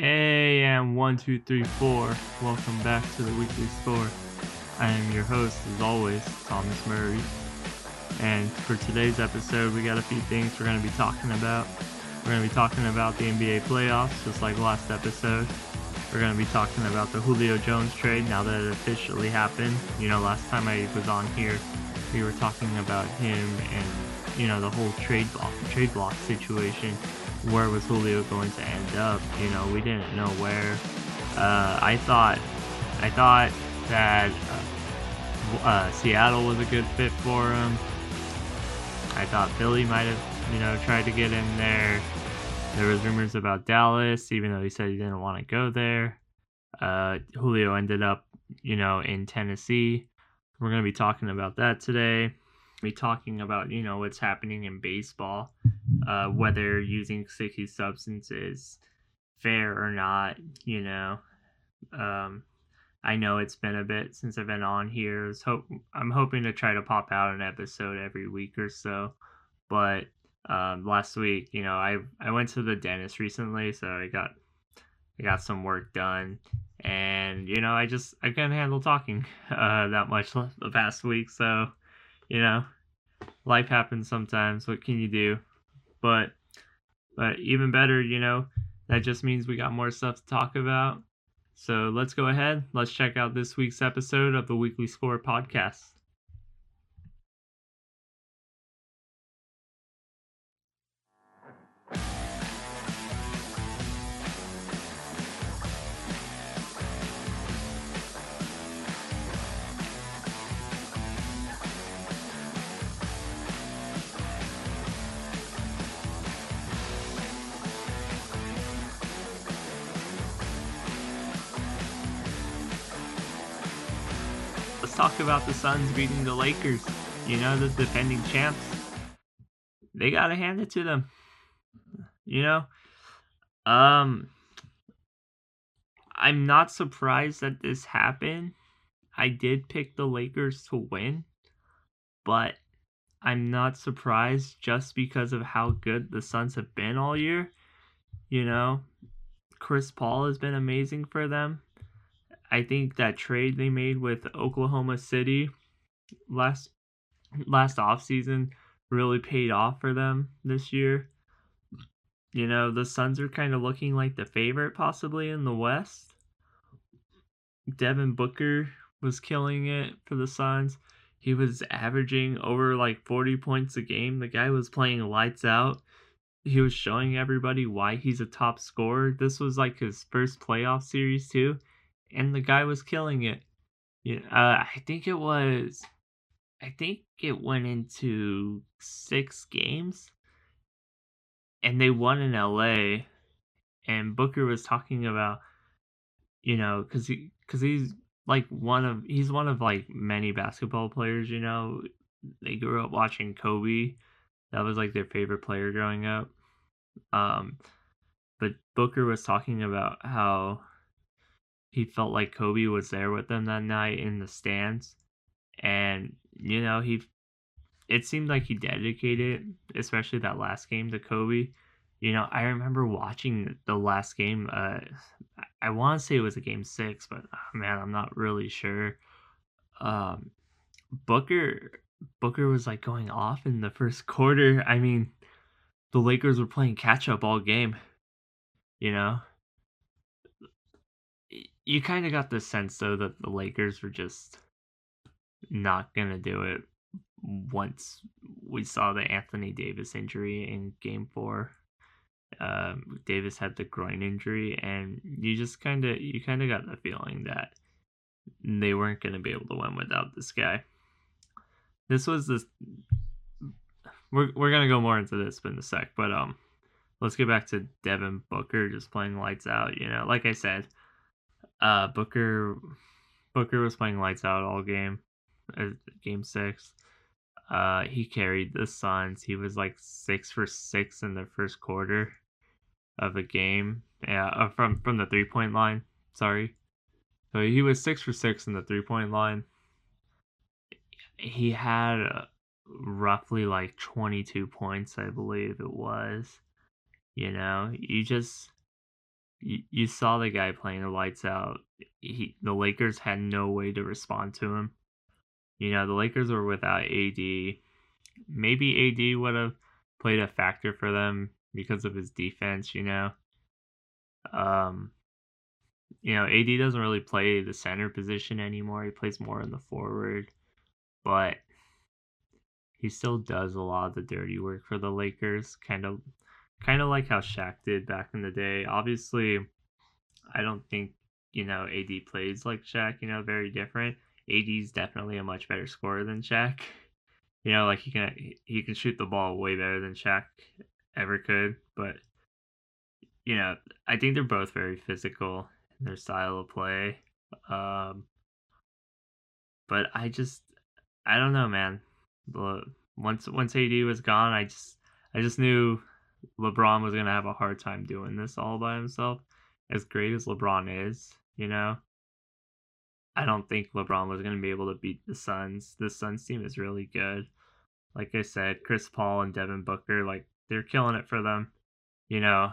Hey, and one, two, three, four. Welcome back to the weekly score. I am your host, as always, Thomas Murray. And for today's episode, we got a few things we're going to be talking about. We're going to be talking about the NBA playoffs, just like last episode. We're going to be talking about the Julio Jones trade now that it officially happened. You know, last time I was on here, we were talking about him and, you know, the whole trade block, trade block situation where was Julio going to end up? You know, we didn't know where. Uh, I thought, I thought that uh, uh, Seattle was a good fit for him. I thought Philly might have, you know, tried to get in there. There was rumors about Dallas, even though he said he didn't want to go there. Uh, Julio ended up, you know, in Tennessee. We're gonna be talking about that today. Be talking about, you know, what's happening in baseball uh, whether using sticky substances fair or not, you know. Um, I know it's been a bit since I've been on here. Hope I'm hoping to try to pop out an episode every week or so, but um, last week, you know, I I went to the dentist recently, so I got I got some work done, and you know, I just I couldn't handle talking uh, that much the past week, so you know, life happens sometimes. What can you do? But but even better, you know, that just means we got more stuff to talk about. So let's go ahead. Let's check out this week's episode of the Weekly Score podcast. Talk about the Suns beating the Lakers. You know, the defending champs. They gotta hand it to them. You know? Um I'm not surprised that this happened. I did pick the Lakers to win, but I'm not surprised just because of how good the Suns have been all year. You know, Chris Paul has been amazing for them. I think that trade they made with Oklahoma City last last offseason really paid off for them this year. You know, the Suns are kind of looking like the favorite possibly in the West. Devin Booker was killing it for the Suns. He was averaging over like 40 points a game. The guy was playing lights out. He was showing everybody why he's a top scorer. This was like his first playoff series too and the guy was killing it. Yeah, uh, I think it was. I think it went into six games, and they won in L.A. And Booker was talking about, you know, because he because he's like one of he's one of like many basketball players. You know, they grew up watching Kobe. That was like their favorite player growing up. Um, but Booker was talking about how he felt like Kobe was there with them that night in the stands. And, you know, he it seemed like he dedicated, especially that last game to Kobe. You know, I remember watching the last game. Uh, I want to say it was a game six, but oh, man, I'm not really sure. Um, Booker Booker was like going off in the first quarter. I mean, the Lakers were playing catch up all game. You know, you kind of got the sense though that the Lakers were just not gonna do it once we saw the Anthony Davis injury in Game Four. Um, Davis had the groin injury, and you just kind of you kind of got the feeling that they weren't gonna be able to win without this guy. This was this. We're we're gonna go more into this in a sec, but um, let's get back to Devin Booker just playing lights out. You know, like I said, uh, Booker Booker was playing lights out all game, uh, game six. Uh, he carried the Suns. He was like six for six in the first quarter of a game. Yeah, uh, from from the three point line. Sorry. So he was six for six in the three point line. He had uh, roughly like 22 points, I believe it was. You know, you just you, you saw the guy playing the lights out. He, the Lakers had no way to respond to him. You know, the Lakers were without AD. Maybe AD would have played a factor for them because of his defense, you know. Um you know, AD doesn't really play the center position anymore. He plays more in the forward, but he still does a lot of the dirty work for the Lakers, kind of kind of like how Shaq did back in the day. Obviously, I don't think, you know, AD plays like Shaq, you know, very different. AD's definitely a much better scorer than Shaq. You know, like he can he can shoot the ball way better than Shaq ever could, but you know, I think they're both very physical in their style of play. Um but I just I don't know, man. Once once AD was gone, I just I just knew LeBron was gonna have a hard time doing this all by himself. As great as LeBron is, you know, I don't think LeBron was gonna be able to beat the Suns. The Suns team is really good. Like I said, Chris Paul and Devin Booker, like they're killing it for them. You know,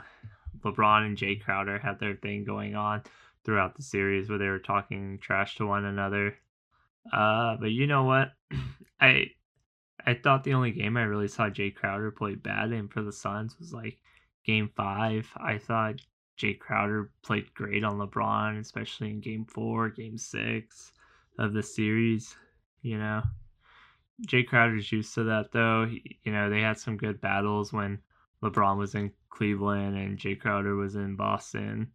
LeBron and Jae Crowder had their thing going on throughout the series where they were talking trash to one another. Uh, but you know what? I I thought the only game I really saw Jae Crowder play bad in for the Suns was like game five. I thought Jae Crowder played great on LeBron, especially in game four, game six of the series, you know. Jae Crowder's used to that though. He, you know, they had some good battles when LeBron was in Cleveland and Jae Crowder was in Boston.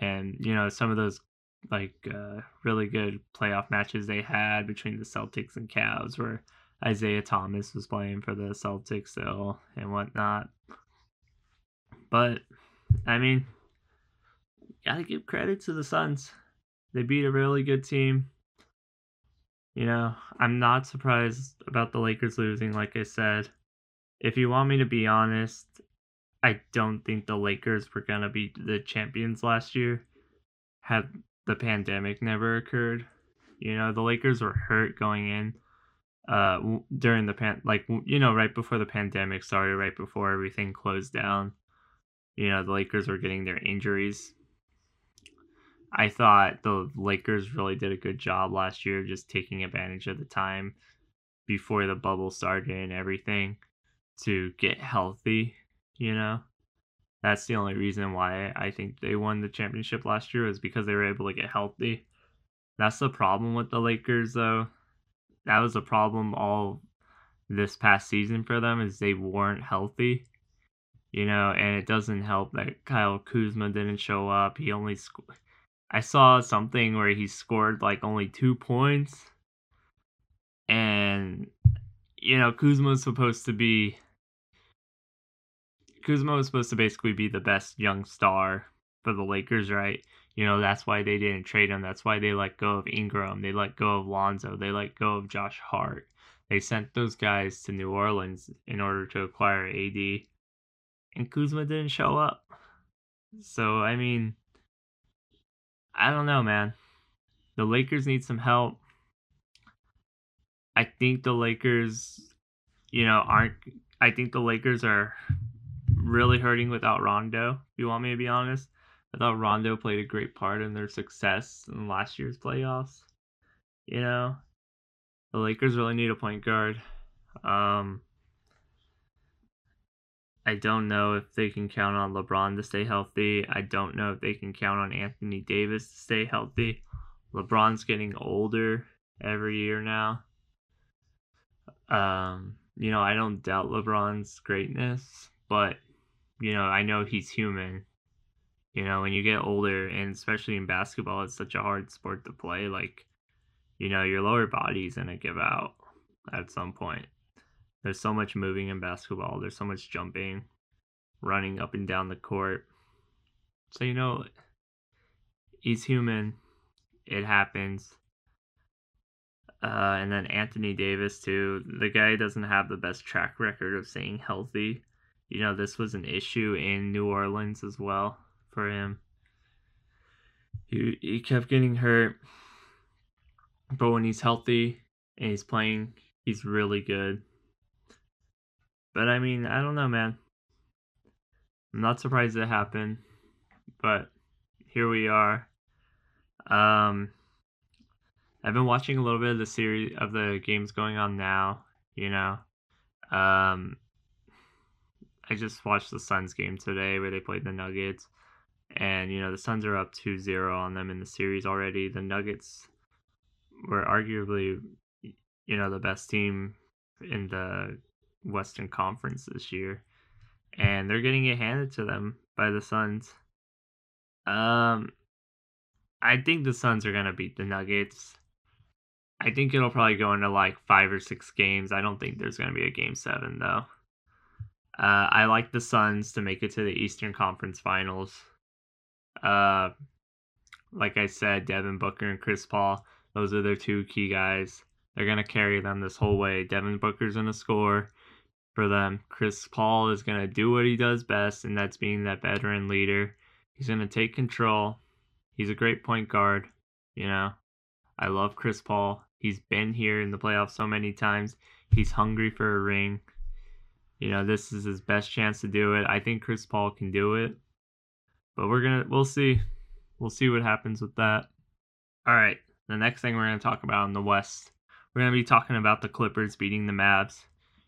And, you know, some of those like uh, really good playoff matches they had between the Celtics and Cavs where Isaiah Thomas was playing for the Celtics still and whatnot. But I mean, gotta give credit to the Suns. They beat a really good team. You know, I'm not surprised about the Lakers losing, like I said. If you want me to be honest, I don't think the Lakers were gonna be the champions last year had the pandemic never occurred. You know, the Lakers were hurt going in uh during the pan like you know right before the pandemic started right before everything closed down you know the lakers were getting their injuries. I thought the lakers really did a good job last year just taking advantage of the time before the bubble started and everything to get healthy you know? That's the only reason why i think they won the championship last year was because they were able to get healthy. That's the problem with the lakers though that was a problem all this past season for them is they weren't healthy. You know, and it doesn't help that Kyle Kuzma didn't show up. He only sc- I saw something where he scored like only 2 points. And you know, Kuzma was supposed to be Kuzma was supposed to basically be the best young star for the Lakers, right? You know, that's why they didn't trade him. That's why they let go of Ingram. They let go of Lonzo. They let go of Josh Hart. They sent those guys to New Orleans in order to acquire AD. And Kuzma didn't show up. So, I mean, I don't know, man. The Lakers need some help. I think the Lakers, you know, aren't. I think the Lakers are really hurting without Rondo, if you want me to be honest. I thought Rondo played a great part in their success in last year's playoffs. You know, the Lakers really need a point guard. Um, I don't know if they can count on LeBron to stay healthy. I don't know if they can count on Anthony Davis to stay healthy. LeBron's getting older every year now. Um, you know, I don't doubt LeBron's greatness, but you know, I know he's human you know, when you get older, and especially in basketball, it's such a hard sport to play. Like, you know, your lower body's gonna give out at some point. There's so much moving in basketball. There's so much jumping, running up and down the court. So you know, he's human. It happens. Uh, and then Anthony Davis too. The guy doesn't have the best track record of staying healthy. You know, this was an issue in New Orleans as well for him. He he kept getting hurt, but when he's healthy and he's playing, he's really good. But I mean, I don't know, man. I'm not surprised it happened, but here we are. Um, I've been watching a little bit of the series of the games going on now. You know, um, I just watched the Suns game today where they played the Nuggets, and you know the Suns are up 2-0 on them in the series already. The Nuggets were arguably, you know, the best team in the Western Conference this year, and they're getting it handed to them by the Suns. Um, I think the Suns are gonna beat the Nuggets. I think it'll probably go into like five or six games. I don't think there's gonna be a game seven though. Uh, I like the Suns to make it to the Eastern Conference Finals. Uh, like I said, Devin Booker and Chris Paul, those are their two key guys. They're gonna carry them this whole way. Devin Booker's gonna score for them. Chris Paul is gonna do what he does best, and that's being that veteran leader. He's gonna take control. He's a great point guard. You know, I love Chris Paul. He's been here in the playoffs so many times. He's hungry for a ring. You know, this is his best chance to do it. I think Chris Paul can do it. But we're to we'll see. We'll see what happens with that. All right. The next thing we're to talk about in the West. We're to be talking about the Clippers beating the Mavs.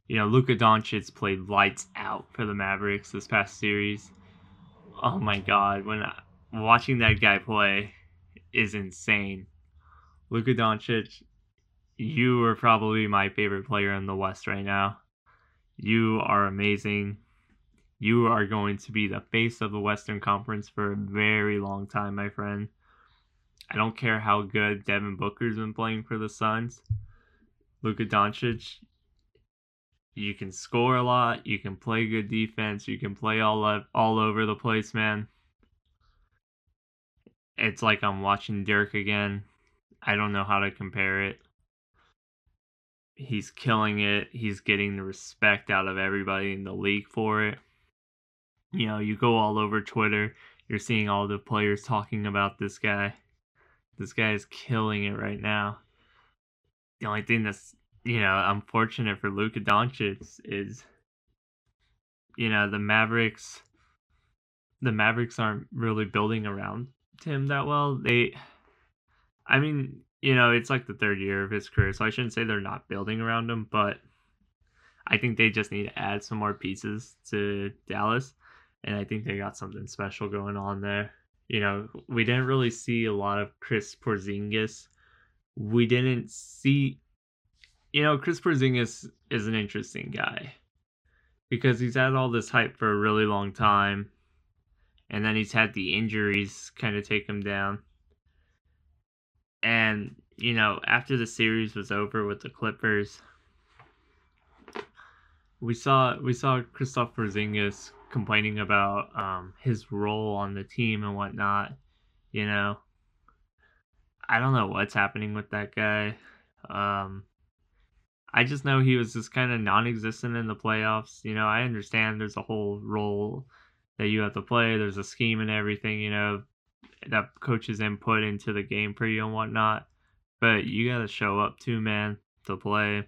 You know, Luka Doncic played lights out for the Mavericks this past series. Oh my god, when I, watching that guy play is insane. Luka Doncic, you are probably my favorite player in the West right now. You are amazing. You are going to be the face of the Western Conference for a very long time, my friend. I don't care how good Devin Booker's been playing for the Suns. Luka Doncic, you can score a lot, you can play good defense, you can play all up, all over the place, man. It's like I'm watching Dirk again. I don't know how to compare it he's killing it. He's getting the respect out of everybody in the league for it. You know, you go all over Twitter, you're seeing all the players talking about this guy. This guy is killing it right now. The only thing that's, you know, unfortunate for Luka Doncic is, you know, the Mavericks. The Mavericks aren't really building around him that well. They, I mean, you know, it's like the third year of his career, so I shouldn't say they're not building around him, but I think they just need to add some more pieces to Dallas, and I think they got something special going on there. You know, we didn't really see a lot of Chris Porzingis. We didn't see, you know, Chris Porzingis is an interesting guy because he's had all this hype for a really long time, and then he's had the injuries kind of take him down and, you know, after the series was over with the Clippers, we saw we saw Kristaps Porzingis complaining about um, his role on the team and whatnot. You know, I don't know what's happening with that guy. Um, I just know he was just kind of non-existent in the playoffs. You know, I understand there's a whole role that you have to play. There's a scheme and everything. You know, that coaches input into the game for you and whatnot. But you got to show up too, man, to play.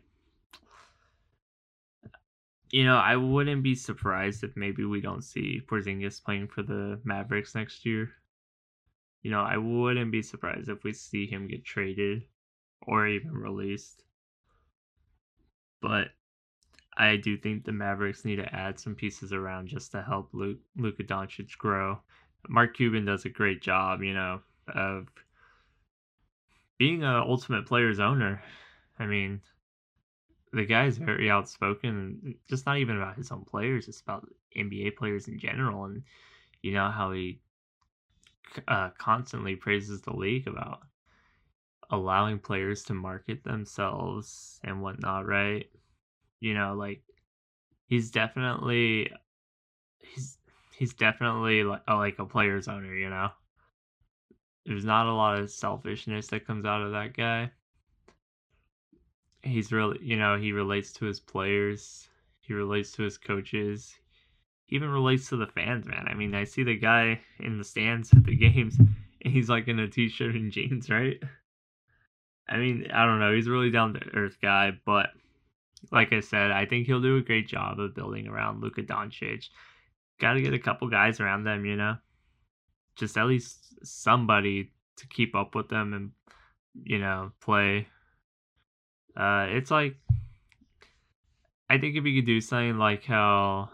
You know, I wouldn't be surprised if maybe we don't see Porzingis playing for the Mavericks next year. You know, I wouldn't be surprised if we see him get traded or even released. But I do think the Mavericks need to add some pieces around just to help Luke, Luka Doncic grow Mark Cuban does a great job, you know, of being a ultimate player's owner. I mean, the guy is very outspoken, just not even about his own players, it's about NBA players in general, and you know how he uh, constantly praises the league about allowing players to market themselves and whatnot, right? You know, like he's definitely he's he's definitely like a, like a player's owner, you know. There's not a lot of selfishness that comes out of that guy. He's really, you know, he relates to his players, he relates to his coaches, he even relates to the fans, man. I mean, I see the guy in the stands at the games, and he's like in a t-shirt and jeans, right? I mean, I don't know. He's a really down to earth guy, but like I said, I think he'll do a great job of building around Luka Doncic got to get a couple guys around them, you know. just at least somebody to keep up with them and you know play. Uh, it's like I think if you could do something like how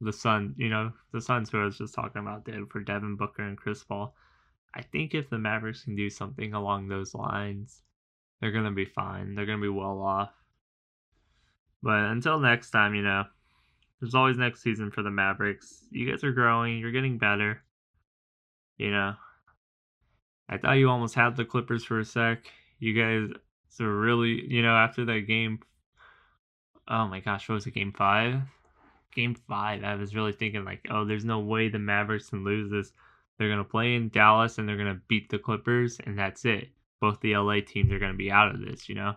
the Sun, you know, the Suns who I was just talking about did for Devin Booker and Chris Paul. I think if the Mavericks can do something along those lines, they're gonna be fine. They're gonna be well off. But until next time, you know, there's always next season for the Mavericks. You guys are growing. You're getting better. You know, I thought you almost had the Clippers for a sec. You guys are really, you know, after that game. Oh my gosh, what was it? Game five. Game five. I was really thinking like, oh, there's no way the Mavericks can lose this. They're gonna play in Dallas and they're gonna beat the Clippers, and that's it. Both the LA teams are gonna be out of this. You know.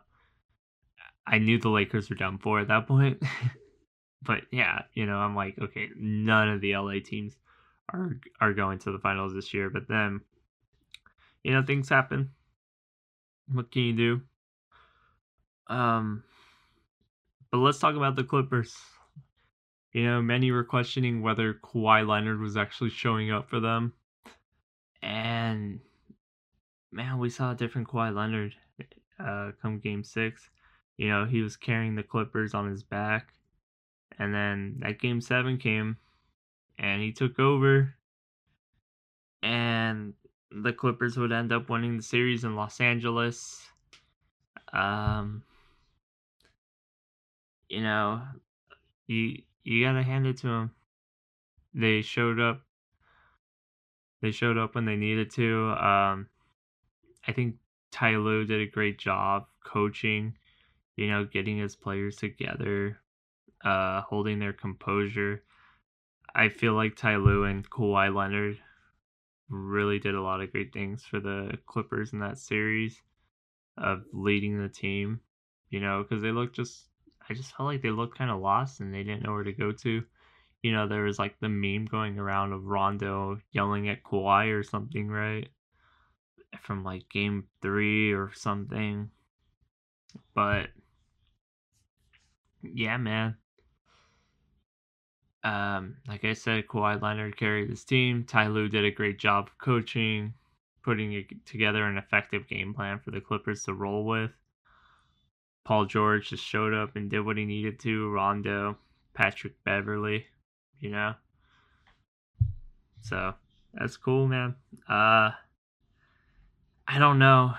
I knew the Lakers were done for at that point. but yeah, you know, I'm like, okay, none of the LA teams are are going to the finals this year. But then, you know, things happen. What can you do? Um, but let's talk about the Clippers. You know, many were questioning whether Kawhi Leonard was actually showing up for them. And man, we saw a different Kawhi Leonard uh, come game six. You know, he was carrying the Clippers on his back. And then that game seven came and he took over. And the Clippers would end up winning the series in Los Angeles. Um, you know, you you gotta hand it to them. They showed up. They showed up when they needed to. Um, I think Ty Lue did a great job coaching you know, getting his players together, uh, holding their composure. I feel like Ty Lue and Kawhi Leonard really did a lot of great things for the Clippers in that series of leading the team, you know, because they looked just, I just felt like they looked kind of lost and they didn't know where to go to. You know, there was like the meme going around of Rondo yelling at Kawhi or something, right? From like game three or something. But yeah, man. Um, like I said, Kawhi Leonard carried this team. Ty Lue did a great job of coaching, putting together an effective game plan for the Clippers to roll with. Paul George just showed up and did what he needed to. Rondo, Patrick Beverley, you know. So that's cool, man. Uh, I don't know.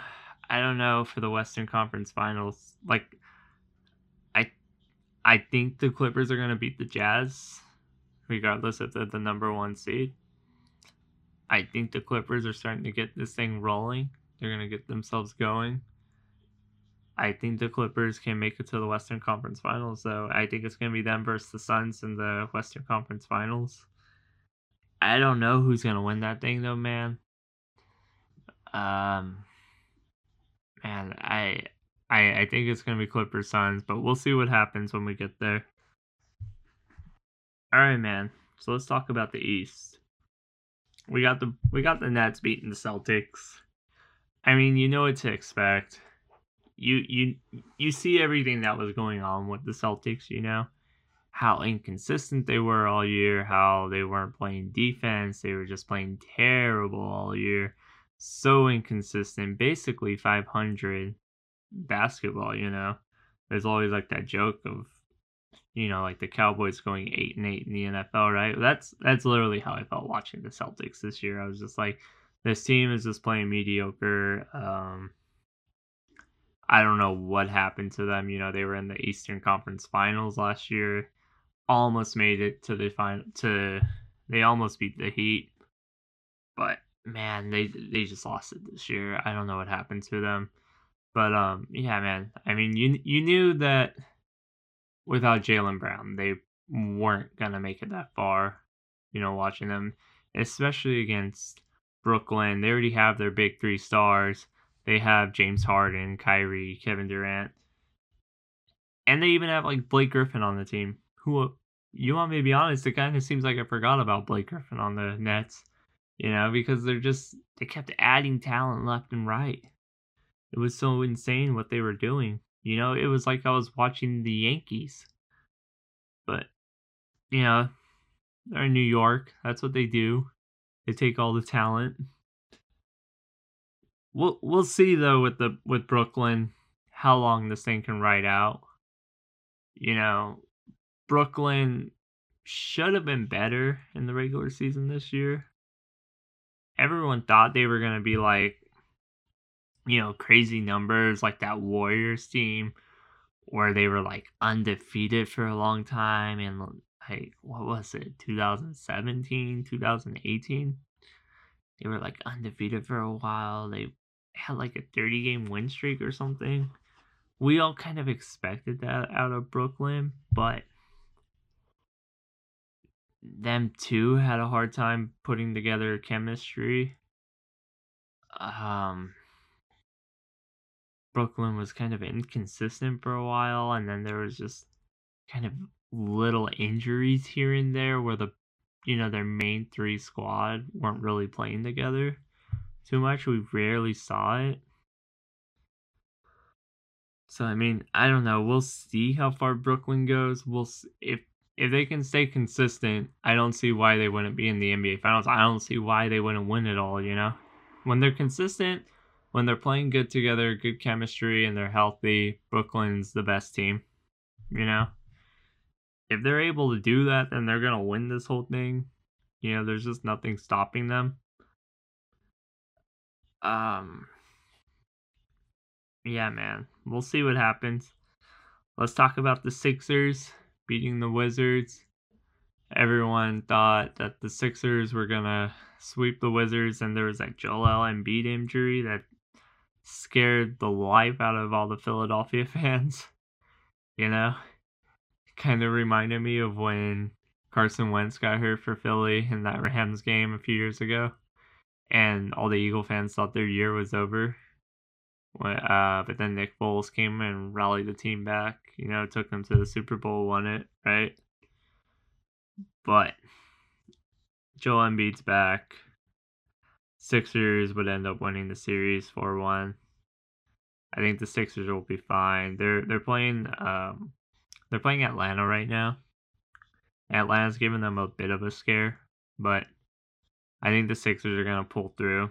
I don't know for the Western Conference Finals. Like I, I think the Clippers are to beat the Jazz, regardless if they're the number one seed. I think the Clippers are starting to get this thing rolling. They're to get themselves going. I think the Clippers can make it to the Western Conference Finals, though. I think it's going to be them versus the Suns in the Western Conference Finals. I don't know who's going to win that thing, though, man. Um, man, I I, I think it's gonna be Clippers Suns, but we'll see what happens when we get there. All right, man. So let's talk about the East. We got the we got the Nets beating the Celtics. I mean, you know what to expect. You you you see everything that was going on with the Celtics, you know? How inconsistent they were all year, how they weren't playing defense, they were just playing terrible all year. So inconsistent, basically 500 basketball, you know. There's always like that joke of you know, like the Cowboys going 8 and 8 in the NFL, right? That's that's literally how I felt watching the Celtics this year. I was just like this team is just playing mediocre. Um I don't know what happened to them. You know, they were in the Eastern Conference Finals last year. Almost made it to the final to they almost beat the Heat. But man, they they just lost it this year. I don't know what happened to them. But um, yeah, man. I mean, you you knew that without Jaylen Brown, they weren't gonna make it that far. You know, watching them, especially against Brooklyn, they already have their big three stars. They have James Harden, Kyrie, Kevin Durant, and they even have like Blake Griffin on the team. Who uh, you want me to be honest? It kind of seems like I forgot about Blake Griffin on the Nets. You know, because they're just they kept adding talent left and right. It was so insane what they were doing. You know, it was like I was watching the Yankees. But, you know, they're in New York. That's what they do. They take all the talent. We'll we'll see though with the with Brooklyn how long this thing can ride out. You know, Brooklyn should have been better in the regular season this year. Everyone thought they were going to be like, you know, crazy numbers like that Warriors team where they were like undefeated for a long time and like what was it 2017 2018 they were like undefeated for a while they had like a 30 game win streak or something we all kind of expected that out of brooklyn but them too had a hard time putting together chemistry. Um, Brooklyn was kind of inconsistent for a while, and then there was just kind of little injuries here and there where the you know their main three squad weren't really playing together too much. We rarely saw it. So I mean, I don't know. We'll see how far Brooklyn goes. We'll see if if they can stay consistent, I don't see why they wouldn't be in the NBA Finals. I don't see why they wouldn't win it all, you know? When they're consistent, when they're playing good together, good chemistry, and they're healthy, Brooklyn's the best team, you know? If they're able to do that, then they're to win this whole thing. You know, there's just nothing stopping them. Um, yeah, man. We'll see what happens. Let's talk about the Sixers beating the Wizards. Everyone thought that the Sixers were gonna sweep the Wizards, and there was that Joel Embiid injury that scared the life out of all the Philadelphia fans. You know, kind of reminded me of when Carson Wentz got hurt for Philly in that Rams game a few years ago, and all the Eagle fans thought their year was over. Uh, but then Nick Foles came and rallied the team back. You know, took them to the Super Bowl, won it, right? But Joel Embiid's back. Sixers would end up winning the series four one. I think the Sixers will be fine. They're they're playing um they're playing Atlanta right now. Atlanta's giving them a bit of a scare, but I think the Sixers are gonna pull through.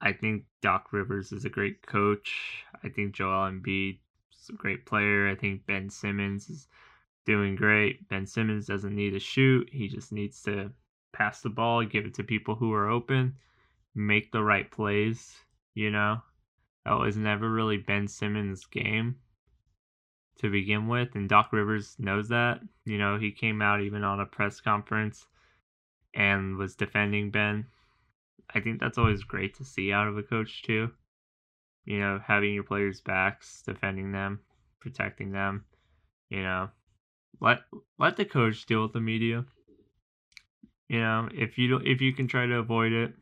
I think Doc Rivers is a great coach. I think Joel Embiid is a great player. I think Ben Simmons is doing great. Ben Simmons doesn't need to shoot. He just needs to pass the ball, give it to people who are open, make the right plays, you know. That was never really Ben Simmons' game to begin with, and Doc Rivers knows that. You know, he came out even on a press conference and was defending Ben I think that's always great to see out of a coach too. You know, having your players' backs, defending them, protecting them. You know, let let the coach deal with the media. You know, if you don't, if you can try to avoid it,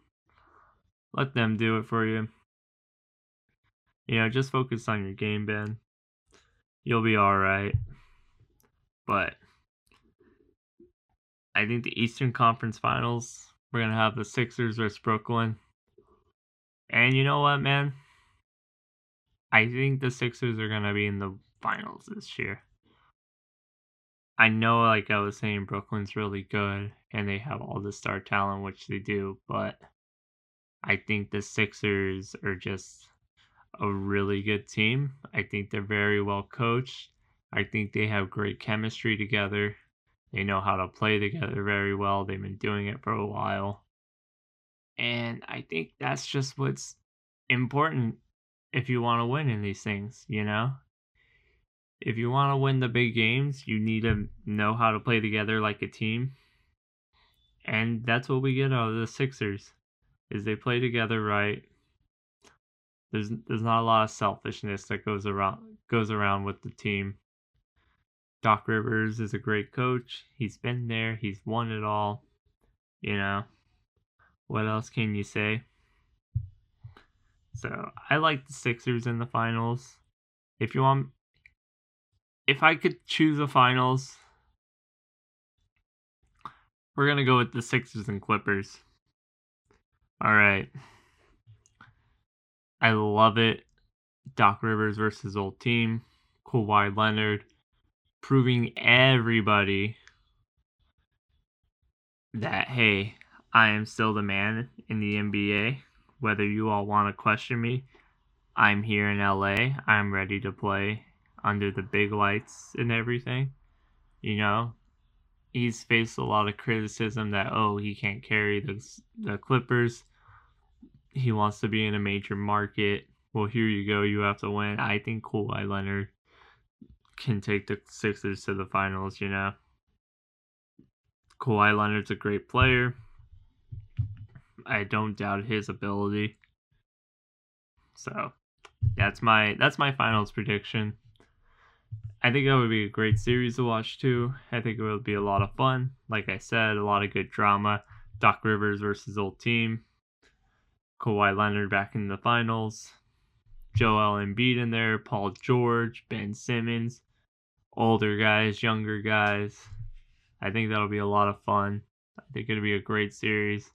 let them do it for you. You know, just focus on your game, Ben. You'll be all right. But I think the Eastern Conference Finals we're gonna have the Sixers versus Brooklyn. And you know what, man? I think the Sixers are gonna be in the finals this year. I know, like I was saying, Brooklyn's really good and they have all the star talent, which they do, but I think the Sixers are just a really good team. I think they're very well coached. I think they have great chemistry together. They know how to play together very well. They've been doing it for a while. And I think that's just what's important if you want to win in these things, you know? If you want to win the big games, you need to know how to play together like a team. And that's what we get out of the Sixers is they play together right. There's there's not a lot of selfishness that goes around goes around with the team. Doc Rivers is a great coach. He's been there, he's won it all. You know, what else can you say? So, I like the Sixers in the finals. If you want if I could choose a finals, we're going to go with the Sixers and Clippers. All right. I love it. Doc Rivers versus old team. Kawhi Leonard proving everybody that hey, I am still the man in the NBA. Whether you all want to question me, I'm here in LA. I'm ready to play under the big lights and everything. You know, he's faced a lot of criticism that oh he can't carry the the Clippers. He wants to be in a major market. Well, here you go. You have to win. I think Kawhi Leonard can take the Sixers to the finals. You know, Kawhi Leonard's a great player. I don't doubt his ability. So that's my that's my finals prediction. I think that would be a great series to watch too. I think it would be a lot of fun. Like I said, a lot of good drama. Doc Rivers versus old team. Kawhi Leonard back in the finals. Joel Embiid in there. Paul George, Ben Simmons. Older guys, younger guys. I think that'll be a lot of fun. I think it'll be a great series.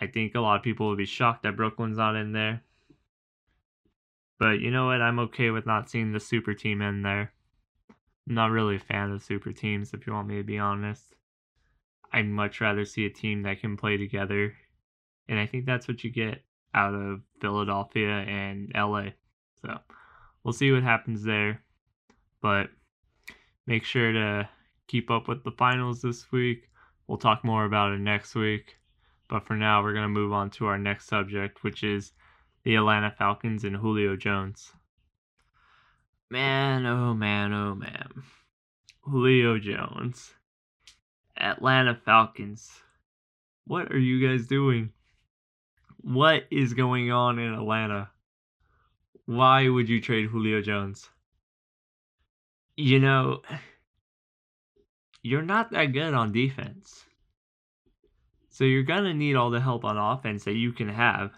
I think a lot of people will be shocked that Brooklyn's not in there. But you know what? I'm okay with not seeing the super team in there. I'm not really a fan of super teams, if you want me to be honest. I'd much rather see a team that can play together. And I think that's what you get out of Philadelphia and LA. So we'll see what happens there. But make sure to keep up with the finals this week. We'll talk more about it next week. But for now, we're going to move on to our next subject, which is the Atlanta Falcons and Julio Jones. Man, oh man, oh man. Julio Jones. Atlanta Falcons. What are you guys doing? What is going on in Atlanta? Why would you trade Julio Jones? You know, you're not that good on defense. So you're going to need all the help on offense that you can have.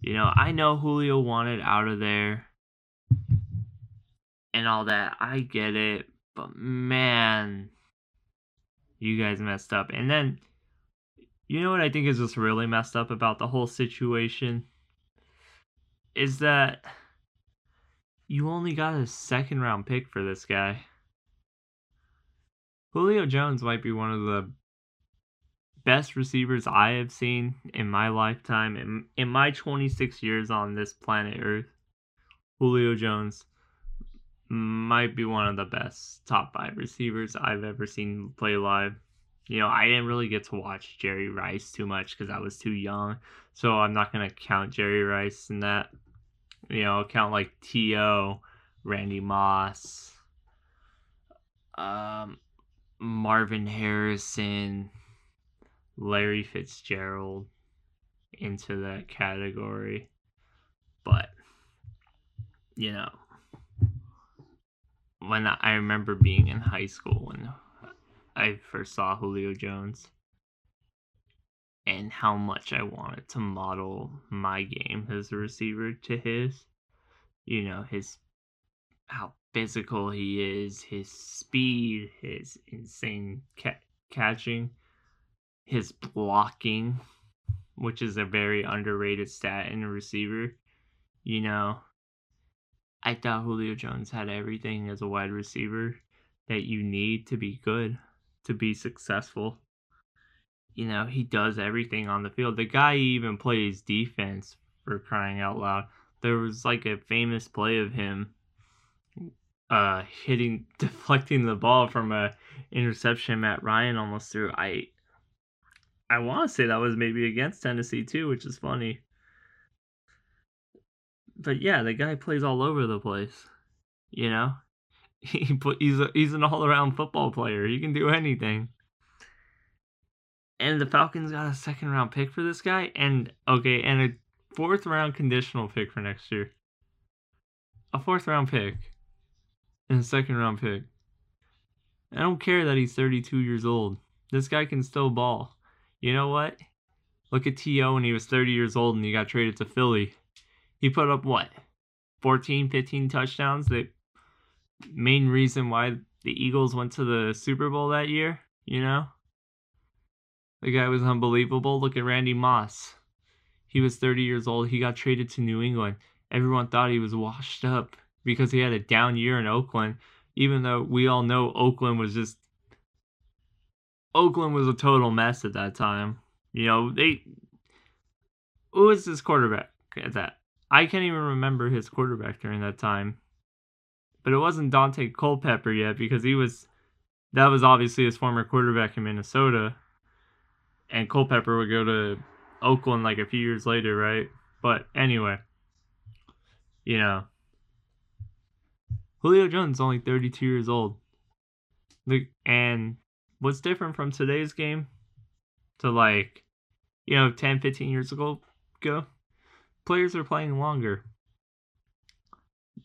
You know, I know Julio wanted out of there and all that. I get it. But man, you guys messed up. And then, you know what I think is just really messed up about the whole situation? Is that you only got a second round pick for this guy. Julio Jones might be one of the best receivers I have seen in my lifetime, in, in my 26 years on this planet Earth, Julio Jones might be one of the best top five receivers I've ever seen play live. You know, I didn't really get to watch Jerry Rice too much because I was too young, so I'm not gonna count Jerry Rice in that. You know, count like T.O., Randy Moss, um, Marvin Harrison, Larry Fitzgerald into that category. But, you know, when I remember being in high school when I first saw Julio Jones and how much I wanted to model my game as a receiver to his. You know, his how physical he is, his speed, his insane ca- catching his blocking, which is a very underrated stat in a receiver. You know, I thought Julio Jones had everything as a wide receiver that you need to be good, to be successful. You know, he does everything on the field. The guy even plays defense for crying out loud. There was like a famous play of him uh hitting deflecting the ball from a interception Matt Ryan almost threw. I I want to say that was maybe against Tennessee too, which is funny. But yeah, the guy plays all over the place. You know, he put he's a, he's an all around football player. He can do anything. And the Falcons got a second round pick for this guy, and okay, and a fourth round conditional pick for next year. A fourth round pick, and a second round pick. I don't care that he's 32 years old. This guy can still ball. You know what? Look at T.O. when he was 30 years old and he got traded to Philly. He put up what? 14, 15 touchdowns. The main reason why the Eagles went to the Super Bowl that year, you know? The guy was unbelievable. Look at Randy Moss. He was 30 years old. He got traded to New England. Everyone thought he was washed up because he had a down year in Oakland, even though we all know Oakland was just Oakland was a total mess at that time. You know, they who was his quarterback at that? I can't even remember his quarterback during that time. But it wasn't Daunte Culpepper yet because he was that was obviously his former quarterback in Minnesota. And Culpepper would go to Oakland like a few years later, right? But anyway, you know, Julio Jones is only 32 years old. And what's different from today's game to like, you know, 10, 15 years ago, go, players are playing longer.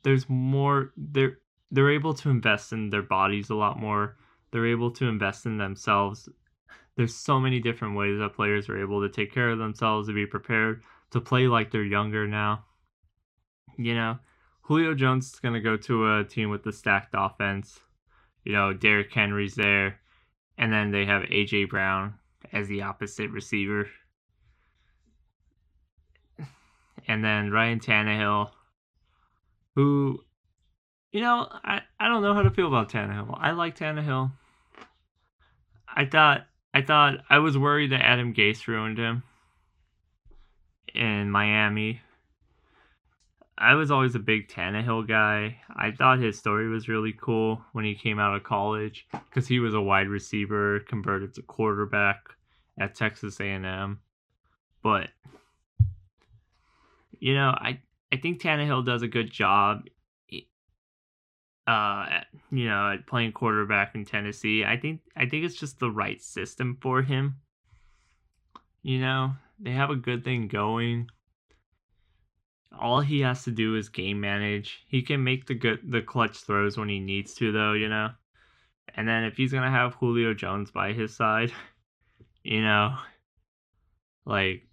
There's more they're they're able to invest in their bodies a lot more. They're able to invest in themselves. There's so many different ways that players are able to take care of themselves to be prepared to play like they're younger now. You know, Julio Jones is going to go to a team with the stacked offense. You know, Derrick Henry's there. And then they have A.J. Brown as the opposite receiver. And then Ryan Tannehill, who, you know, I, I don't know how to feel about Tannehill. I like Tannehill. I thought I thought I was worried that Adam Gase ruined him in Miami. I was always a big Tannehill guy. I thought his story was really cool when he came out of college because he was a wide receiver converted to quarterback at Texas A&M. But you know, I I think Tannehill does a good job. Uh, at, you know, at playing quarterback in Tennessee. I think I think it's just the right system for him. You know, they have a good thing going. All he has to do is game manage. He can make the good the clutch throws when he needs to though, you know. And then if he's to have Julio Jones by his side, you know, like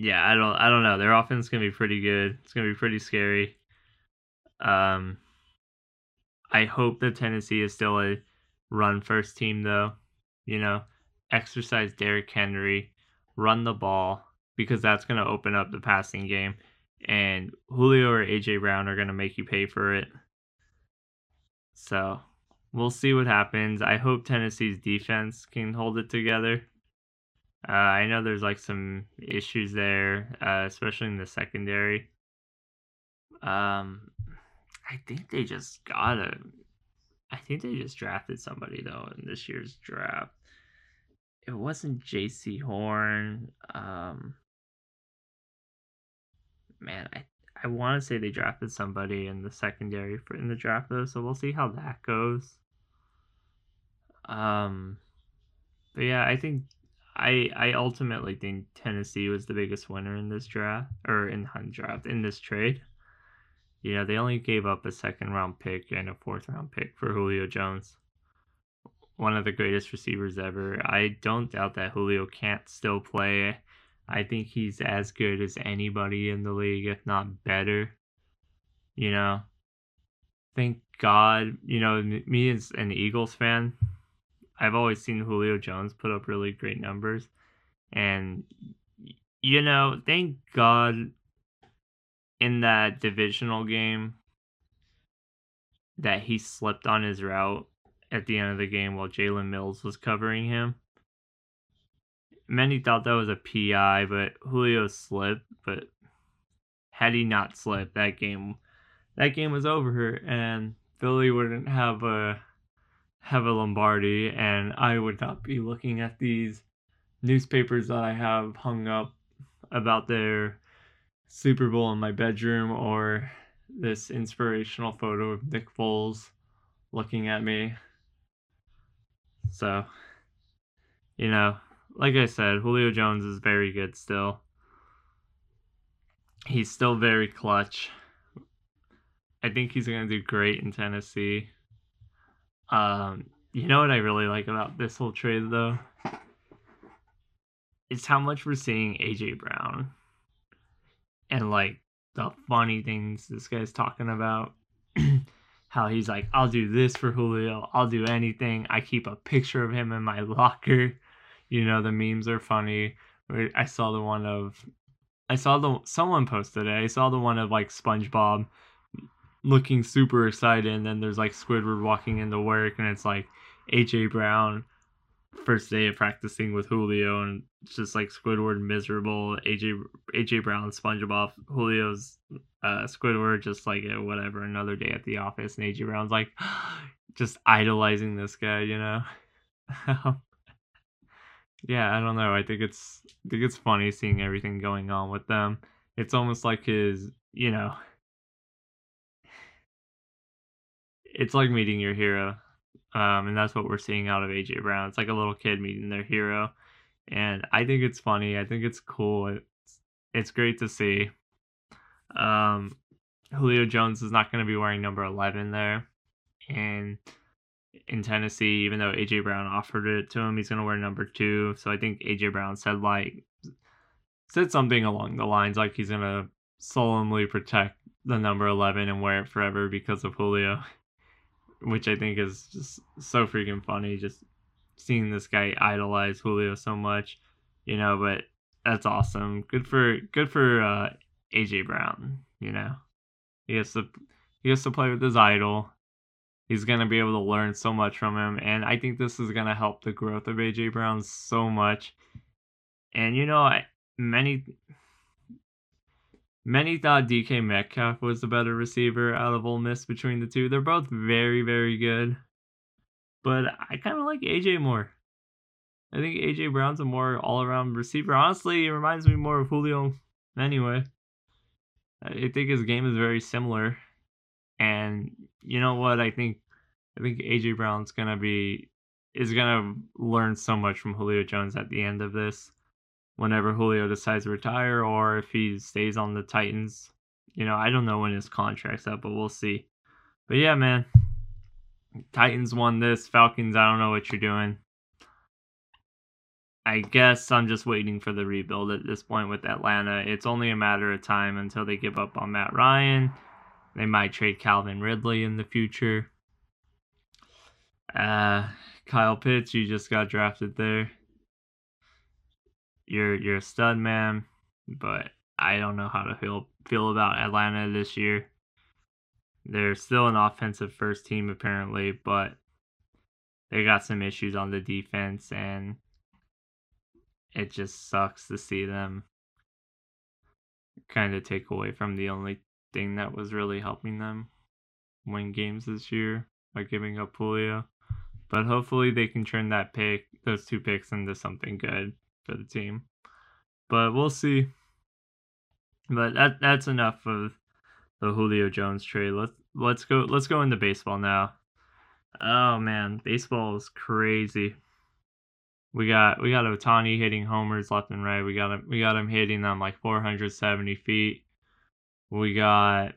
yeah, I don't I don't know. Their offense to be pretty good. It's to be pretty scary. Um I hope that Tennessee is still a run first team though. You know, exercise Derrick Henry, run the ball because that's to open up the passing game. And Julio or AJ Brown are to make you pay for it. So we'll see what happens. I hope Tennessee's defense can hold it together. Uh, I know there's like some issues there, uh, especially in the secondary. Um, I think they just got a. I think they just drafted somebody though in this year's draft it wasn't Jaycee Horn. Um, man, I I want to say they drafted somebody in the secondary for in the draft though, so we'll see how that goes. Um, but yeah, I think I I ultimately think Tennessee was the biggest winner in this draft or in Hunt draft in this trade. Yeah, they only gave up a second round pick and a fourth round pick for Julio Jones one of the greatest receivers ever. I don't doubt that Julio can't still play. I think he's as good as anybody in the league, if not better. You know, thank God, you know, me as an Eagles fan, I've always seen Julio Jones put up really great numbers. And, you know, thank God in that divisional game that he slipped on his route at the end of the game while Jalen Mills was covering him. Many thought that was a PI, but Julio slipped. But had he not slipped, that game, that game was over, and Philly wouldn't have a have a Lombardi, and I would not be looking at these newspapers that I have hung up about their Super Bowl in my bedroom or this inspirational photo of Nick Foles looking at me. So, you know, like I said, Julio Jones is very good still. He's still very clutch. I think he's going to do great in Tennessee. Um, you know what I really like about this whole trade though? It's how much we're seeing AJ Brown. And like the funny things this guy's talking about. how he's like, I'll do this for Julio, I'll do anything. I keep a picture of him in my locker. You know, the memes are funny. I saw the one of I saw the someone posted it. I saw the one of like SpongeBob looking super excited and then there's like Squidward walking into work and it's like AJ Brown first day of practicing with Julio, and it's just like Squidward miserable. AJ AJ Brown sponge off Julio's uh, Squidward just like uh, whatever another day at the office, and AJ Brown's like just idolizing this guy, you know. yeah, I don't know. I think it's I think it's funny seeing everything going on with them. It's almost like his, you know, it's like meeting your hero. Um, and that's what we're seeing out of AJ Brown. It's like a little kid meeting their hero. And I think it's funny. I think it's cool. It's it's great to see. Um, Julio Jones is not going to be wearing number 11 there. And in Tennessee, even though AJ Brown offered it to him, he's going to wear number 2. So I think AJ Brown said like said something along the lines like he's going to solemnly protect the number 11 and wear it forever because of Julio which I think is just so freaking funny. Just seeing this guy idolize Julio so much, you know. But that's awesome. Good for good for uh, AJ Brown. You know, he gets to he gets to play with his idol. He's gonna be able to learn so much from him, and I think this is gonna help the growth of AJ Brown so much. And you know, I many Many thought DK Metcalf was the better receiver out of Ole Miss between the two. They're both very, very good. But I kind of like AJ more. I think AJ Brown's a more all around receiver. Honestly, it reminds me more of Julio anyway. I think his game is very similar. And you know what? I think I think AJ Brown's gonna be is gonna learn so much from Julio Jones at the end of this whenever Julio decides to retire or if he stays on the Titans. You know, I don't know when his contract's up, but we'll see. But yeah, man. Titans won this. Falcons, I don't know what you're doing. I guess I'm just waiting for the rebuild at this point with Atlanta. It's only a matter of time until they give up on Matt Ryan. They might trade Calvin Ridley in the future. Uh, Kyle Pitts, you just got drafted there you're you're a stud man, but I don't know how to feel feel about Atlanta this year. They're still an offensive first team apparently, but they got some issues on the defense and it just sucks to see them kind of take away from the only thing that was really helping them win games this year by giving up Julio. But hopefully they can turn that pick, those two picks into something good for the team. But we'll see. But that that's enough of the Julio Jones trade. Let's let's go let's go into baseball now. Oh man, baseball is crazy. We got we got Ohtani hitting homers left and right. We got him we got him hitting them like 470 feet. We got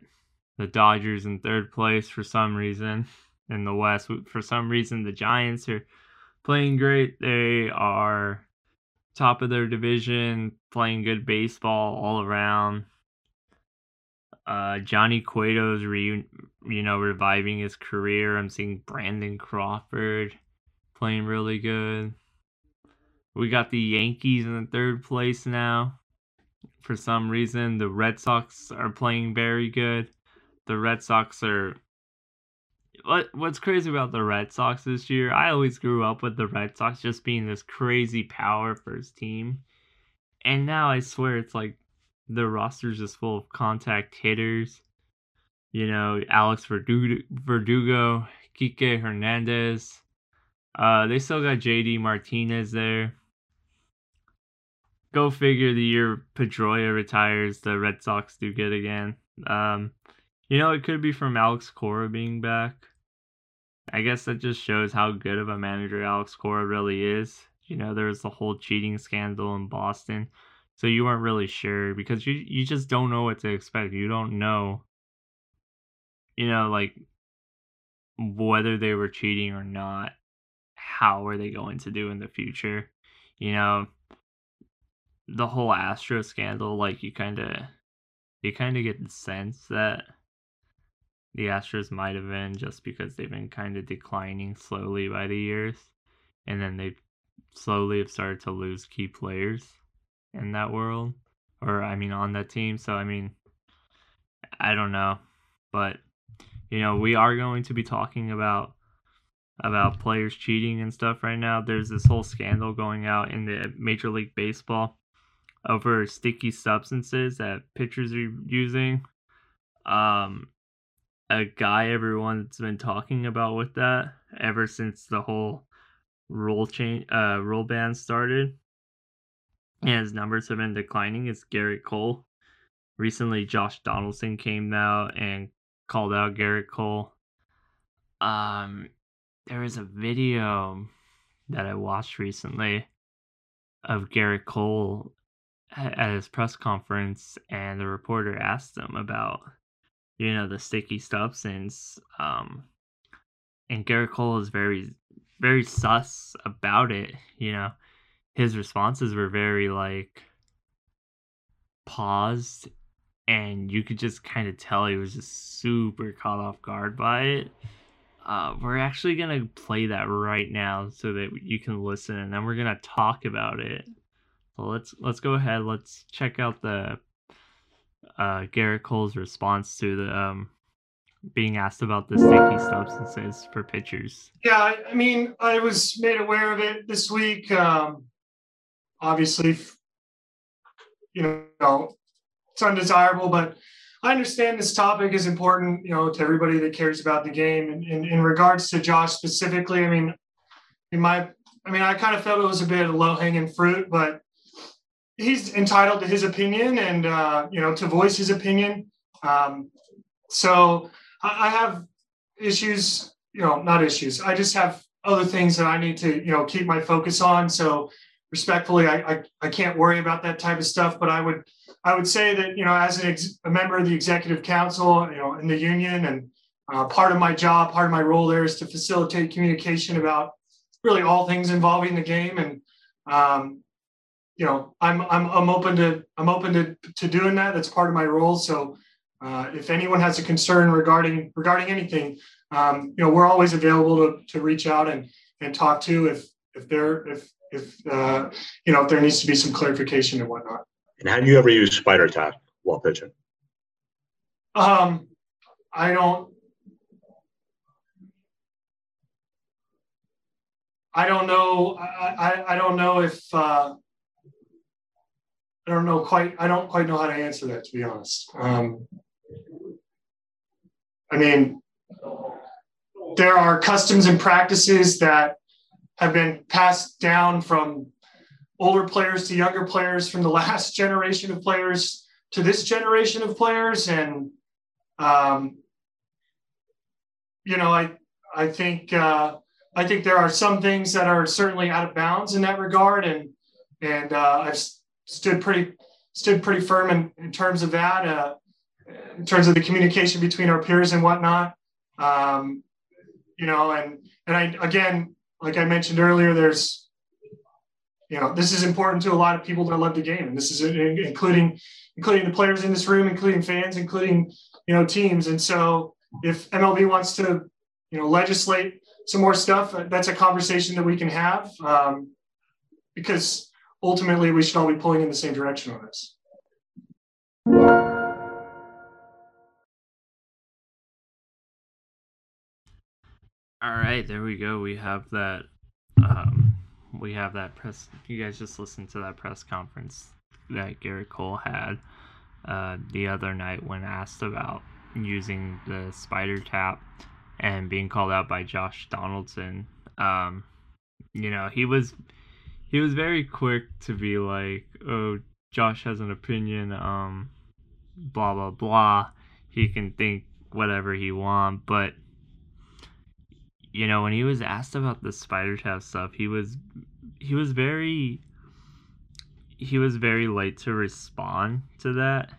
the Dodgers in third place for some reason in the West. For some reason, the Giants are playing great. They are top of their division, playing good baseball all around. Uh, Johnny Cueto's re- you know reviving his career. I'm seeing Brandon Crawford playing really good. We got the Yankees in the third place now. For some reason, the Red Sox are playing very good. The Red Sox are what what's crazy about the Red Sox this year? I always grew up with the Red Sox just being this crazy power first team, and now I swear it's like the roster's just full of contact hitters. You know, Alex Verdugo, Verdugo Kike Hernandez. Uh, they still got JD Martinez there. Go figure. The year Pedroia retires, the Red Sox do good again. Um, you know, it could be from Alex Cora being back. I guess that just shows how good of a manager Alex Cora really is. You know, there was the whole cheating scandal in Boston. So you weren't really sure because you you just don't know what to expect. You don't know you know like whether they were cheating or not. How are they going to do in the future? You know, the whole Astro scandal like you kind of you kind of get the sense that the Astros might have been just because they've been kind of declining slowly by the years. And then they slowly have started to lose key players in that world. Or, I mean, on that team. So, I mean, I don't know. But, you know, we are going to be talking about about players cheating and stuff right now. There's this whole scandal going out in the Major League Baseball over sticky substances that pitchers are using. Um, a guy everyone's been talking about with that ever since the whole rule change, uh, rule ban started, and his numbers have been declining. Is Gerrit Cole. Recently, Josh Donaldson came out and called out Gerrit Cole. Um, there was a video that I watched recently of Gerrit Cole at his press conference, and the reporter asked him about, you know, the sticky substance. Um, and Gerrit Cole is very, very sus about it. You know, his responses were very like paused, and you could just kind of tell he was just super caught off guard by it. Uh, we're actually gonna play that right now so that you can listen, and then we're gonna talk about it. So let's let's go ahead. Let's check out the uh, Gerrit Cole's response to the um, being asked about the sticky substances for pitchers. Yeah, I mean, I was made aware of it this week. Um, obviously, you know, it's undesirable, but I understand this topic is important, you know, to everybody that cares about the game. And in, in regards to Josh specifically, I mean, in my, I mean, I kind of felt it was a bit of low hanging fruit, but he's entitled to his opinion and uh, you know to voice his opinion. Um, so I, I have issues, you know, not issues. I just have other things that I need to, you know, keep my focus on. So respectfully, I, I, I can't worry about that type of stuff. But I would I would say that you know, as an ex- a member of the executive council, you know, in the union, and uh, part of my job, part of my role there is to facilitate communication about really all things involving the game. And um, you know, I'm I'm I'm open to I'm open to to doing that. That's part of my role. So uh, if anyone has a concern regarding regarding anything, um, you know, we're always available to to reach out and and talk to if if there if if uh, you know if there needs to be some clarification and whatnot. And have you ever used Spider Tack while pitching? Um, I don't. I don't know. I, I, I don't know if uh, I don't know quite. I don't quite know how to answer that, to be honest. Um, I mean, there are customs and practices that have been passed down from older players to younger players, from the last generation of players to this generation of players, and um, you know, I I think uh, I think there are some things that are certainly out of bounds in that regard, and and uh, I've stood pretty stood pretty firm in, in terms of that, uh, in terms of the communication between our peers and whatnot. Um, you know, and and I again, like I mentioned earlier, there's you know this is important to a lot of people that love the game, and this is including including the players in this room, including fans, including you know teams. And so if MLB wants to you know legislate some more stuff, that's a conversation that we can have um, because ultimately we should all be pulling in the same direction on this. All right, there we go. We have that. Um, we have that press. You guys just listened to that press conference that Gerrit Cole had uh, the other night when asked about using the Spider Tack and being called out by Josh Donaldson. Um, you know, he was he was very quick to be like, "Oh, Josh has an opinion. Um, blah blah blah. He can think whatever he want." But you know, when he was asked about the Spider Tack stuff, he was he was very he was very late to respond to that.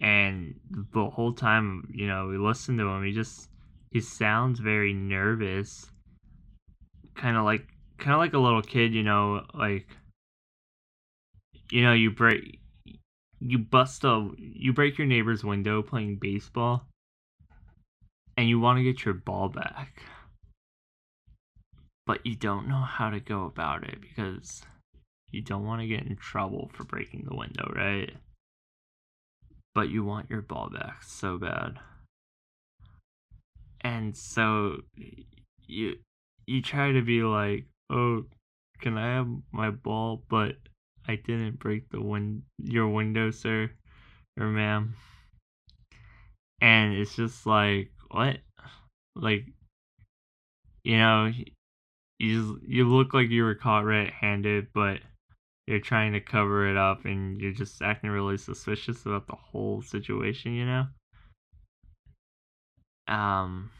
And the whole time, you know, we listened to him, he just he sounds very nervous. Kind of like kind of like a little kid, you know, like you know, you break you bust a you break your neighbor's window playing baseball and you want to get your ball back. But you don't know how to go about it because you don't want to get in trouble for breaking the window, right? But you want your ball back so bad. And so you you try to be like, "Oh, can I have my ball?" But I didn't break the win your window, sir or ma'am. And it's just like, what? Like, you know, you you look like you were caught red-handed, but you're trying to cover it up, and you're just acting really suspicious about the whole situation. You know. Um,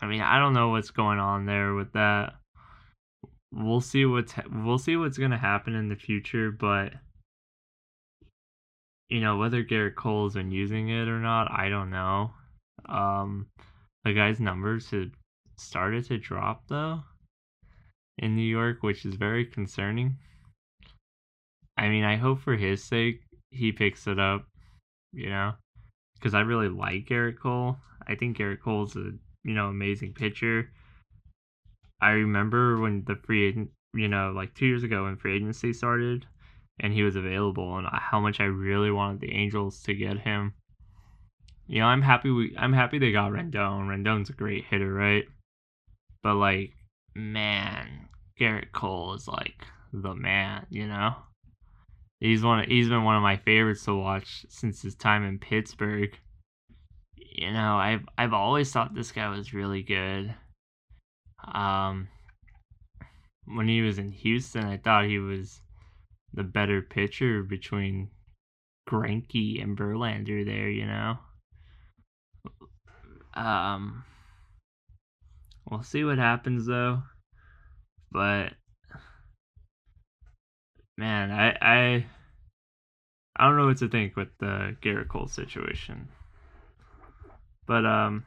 I mean, I don't know what's going on there with that. We'll see what's we'll see what's gonna happen in the future, but you know whether Gerrit Cole's been using it or not, I don't know. Um, the guy's numbers had started to drop though in New York, which is very concerning. I mean, I hope for his sake he picks it up, you know, because I really like Gerrit Cole. I think Gerrit Cole's a you know amazing pitcher. I remember when the free agent, you know, like two years ago when free agency started, and he was available, and how much I really wanted the Angels to get him. You know, I'm happy we I'm happy they got Rendon. Rendon's a great hitter, right? But like, man, Gerrit Cole is like the man, you know? He's one of, he's been one of my favorites to watch since his time in Pittsburgh. You know, I've I've always thought this guy was really good. Um when he was in Houston, I thought he was the better pitcher between Greinke and Verlander there, you know. Um we'll see what happens though. But man, I I I don't know what to think with the Gerrit Cole situation. But um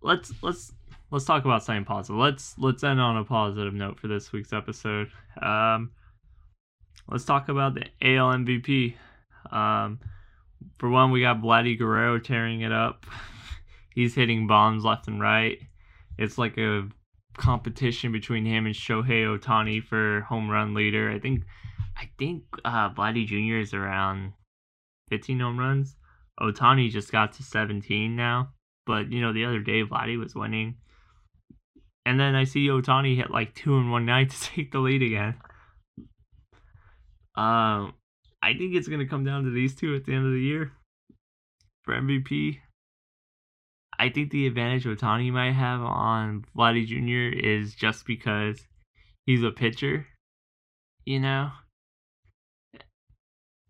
let's let's let's talk about something positive. Let's let's end on a positive note for this week's episode. Um let's talk about the AL MVP. Um for one, we got Vladdy Guerrero tearing it up. He's hitting bombs left and right. It's like a competition between him and Shohei Ohtani for home run leader. I think I think uh Vladdy Jr. is around 15 home runs. Ohtani just got to 17 now. But you know, the other day Vladdy was winning. And then I see Ohtani hit like two in one night to take the lead again. Um I think it's gonna come down to these two at the end of the year for MVP. I think the advantage Ohtani might have on Vladdy Jr. is just because he's a pitcher. You know,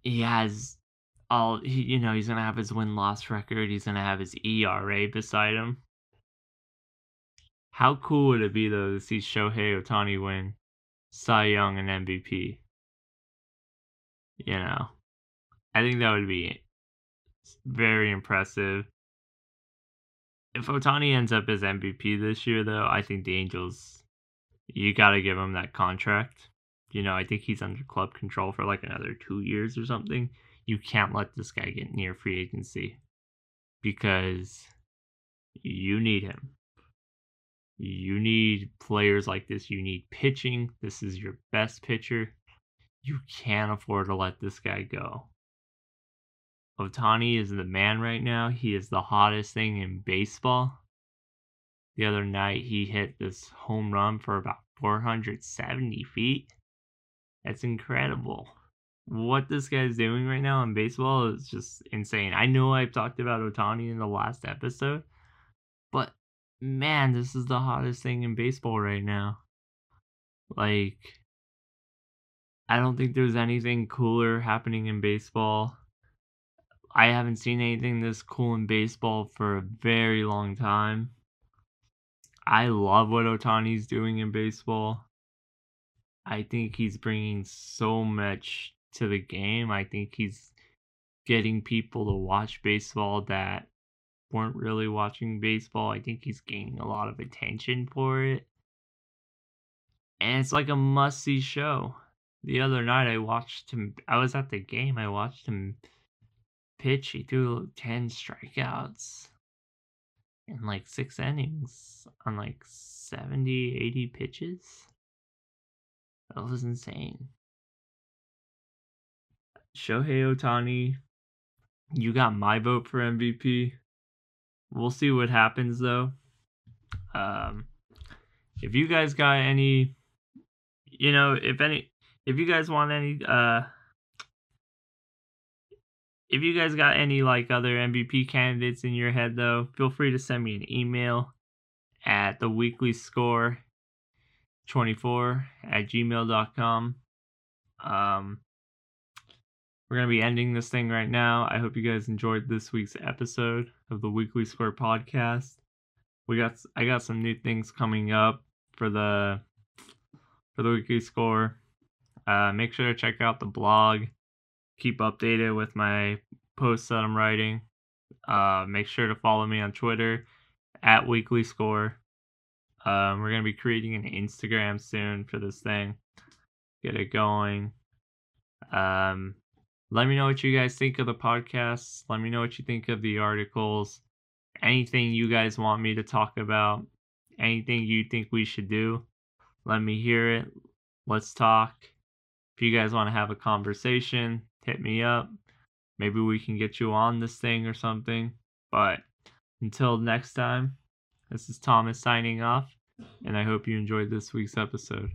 he has all. He, you know, he's gonna have his win loss record. He's gonna have his ERA beside him. How cool would it be though to see Shohei Ohtani win Cy Young and MVP? You know, I think that would be very impressive if Ohtani ends up as MVP this year, though, I think the Angels, you got to give him that contract. You know, I think he's under club control for like another two years or something. You can't let this guy get near free agency because you need him. You need players like this. You need pitching. This is your best pitcher. You can't afford to let this guy go. Ohtani is the man right now. He is the hottest thing in baseball. The other night, he hit this home run for about 470 feet. That's incredible. What this guy's doing right now in baseball is just insane. I know I've talked about Ohtani in the last episode, man, this is the hottest thing in baseball right now. Like, I don't think there's anything cooler happening in baseball I haven't seen anything this cool in baseball for a very long time. I love what Ohtani's doing in baseball. I think he's bringing so much to the game. I think he's getting people to watch baseball that weren't really watching baseball. I think he's gaining a lot of attention for it. And it's like a must see show. The other night I watched him, I was at the game, I watched him pitch, he threw 10 strikeouts in like six innings on like 70, 80 pitches. That was insane. Shohei Ohtani, you got my vote for MVP. We'll see what happens though. Um, if you guys got any, you know, if any, if you guys want any, uh, if you guys got any like other MVP candidates in your head though, feel free to send me an email at the weekly score 24 at gmail.com. Um, we're going to be ending this thing right now. I hope you guys enjoyed this week's episode of the Weekly Score podcast. We got I got some new things coming up for the for the Weekly Score. Uh, make sure to check out the blog. Keep updated with my posts that I'm writing. Uh, make sure to follow me on Twitter at Weekly Score. Um, we're gonna be creating an Instagram soon for this thing. Get it going. Um, let me know what you guys think of the podcast. Let me know what you think of the articles. Anything you guys want me to talk about. Anything you think we should do. Let me hear it. Let's talk. If you guys want to have a conversation, hit me up. Maybe we can get you on this thing or something. But until next time, this is Thomas signing off, and I hope you enjoyed this week's episode.